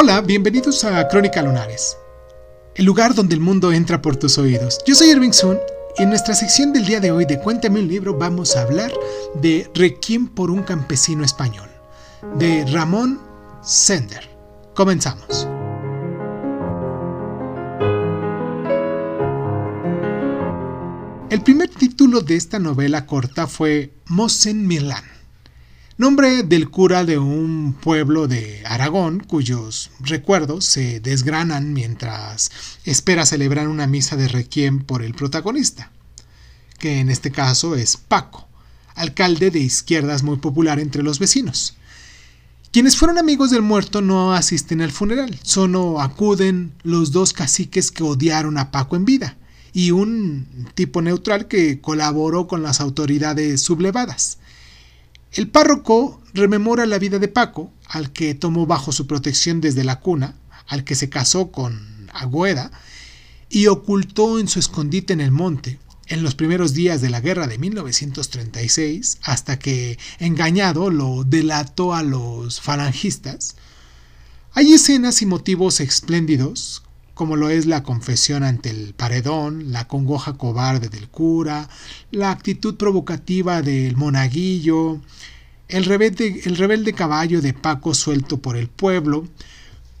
Hola, bienvenidos a Crónica Lunares, el lugar donde el mundo entra por tus oídos. Yo soy Irving Sun y en nuestra sección del día de hoy de Cuéntame un libro vamos a hablar de Requiem por un campesino español, de Ramón Sender. Comenzamos. El primer título de esta novela corta fue Mosen Milán nombre del cura de un pueblo de Aragón cuyos recuerdos se desgranan mientras espera celebrar una misa de requiem por el protagonista, que en este caso es Paco, alcalde de izquierdas muy popular entre los vecinos. Quienes fueron amigos del muerto no asisten al funeral, solo acuden los dos caciques que odiaron a Paco en vida y un tipo neutral que colaboró con las autoridades sublevadas. El párroco rememora la vida de Paco, al que tomó bajo su protección desde la cuna, al que se casó con Agüeda y ocultó en su escondite en el monte en los primeros días de la guerra de 1936, hasta que, engañado, lo delató a los falangistas. Hay escenas y motivos espléndidos, como lo es la confesión ante el paredón, la congoja cobarde del cura, la actitud provocativa del monaguillo, el rebelde, el rebelde caballo de Paco suelto por el pueblo,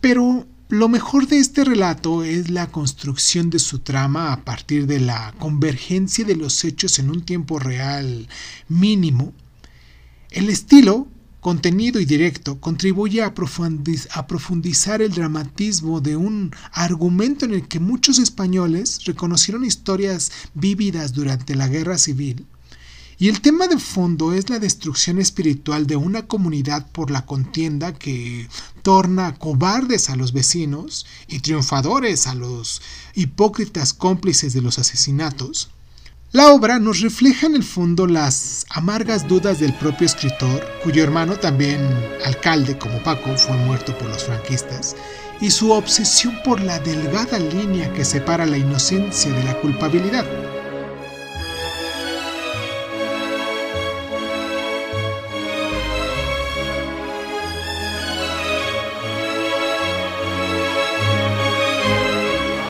pero lo mejor de este relato es la construcción de su trama a partir de la convergencia de los hechos en un tiempo real mínimo. El estilo contenido y directo contribuye a, profundizar el dramatismo de un argumento en el que muchos españoles reconocieron historias vívidas durante la guerra civil. Y el tema de fondo es la destrucción espiritual de una comunidad por la contienda que torna cobardes a los vecinos y triunfadores a los hipócritas cómplices de los asesinatos. La obra nos refleja en el fondo las amargas dudas del propio escritor, cuyo hermano también alcalde como Paco fue muerto por los franquistas, y su obsesión por la delgada línea que separa la inocencia de la culpabilidad.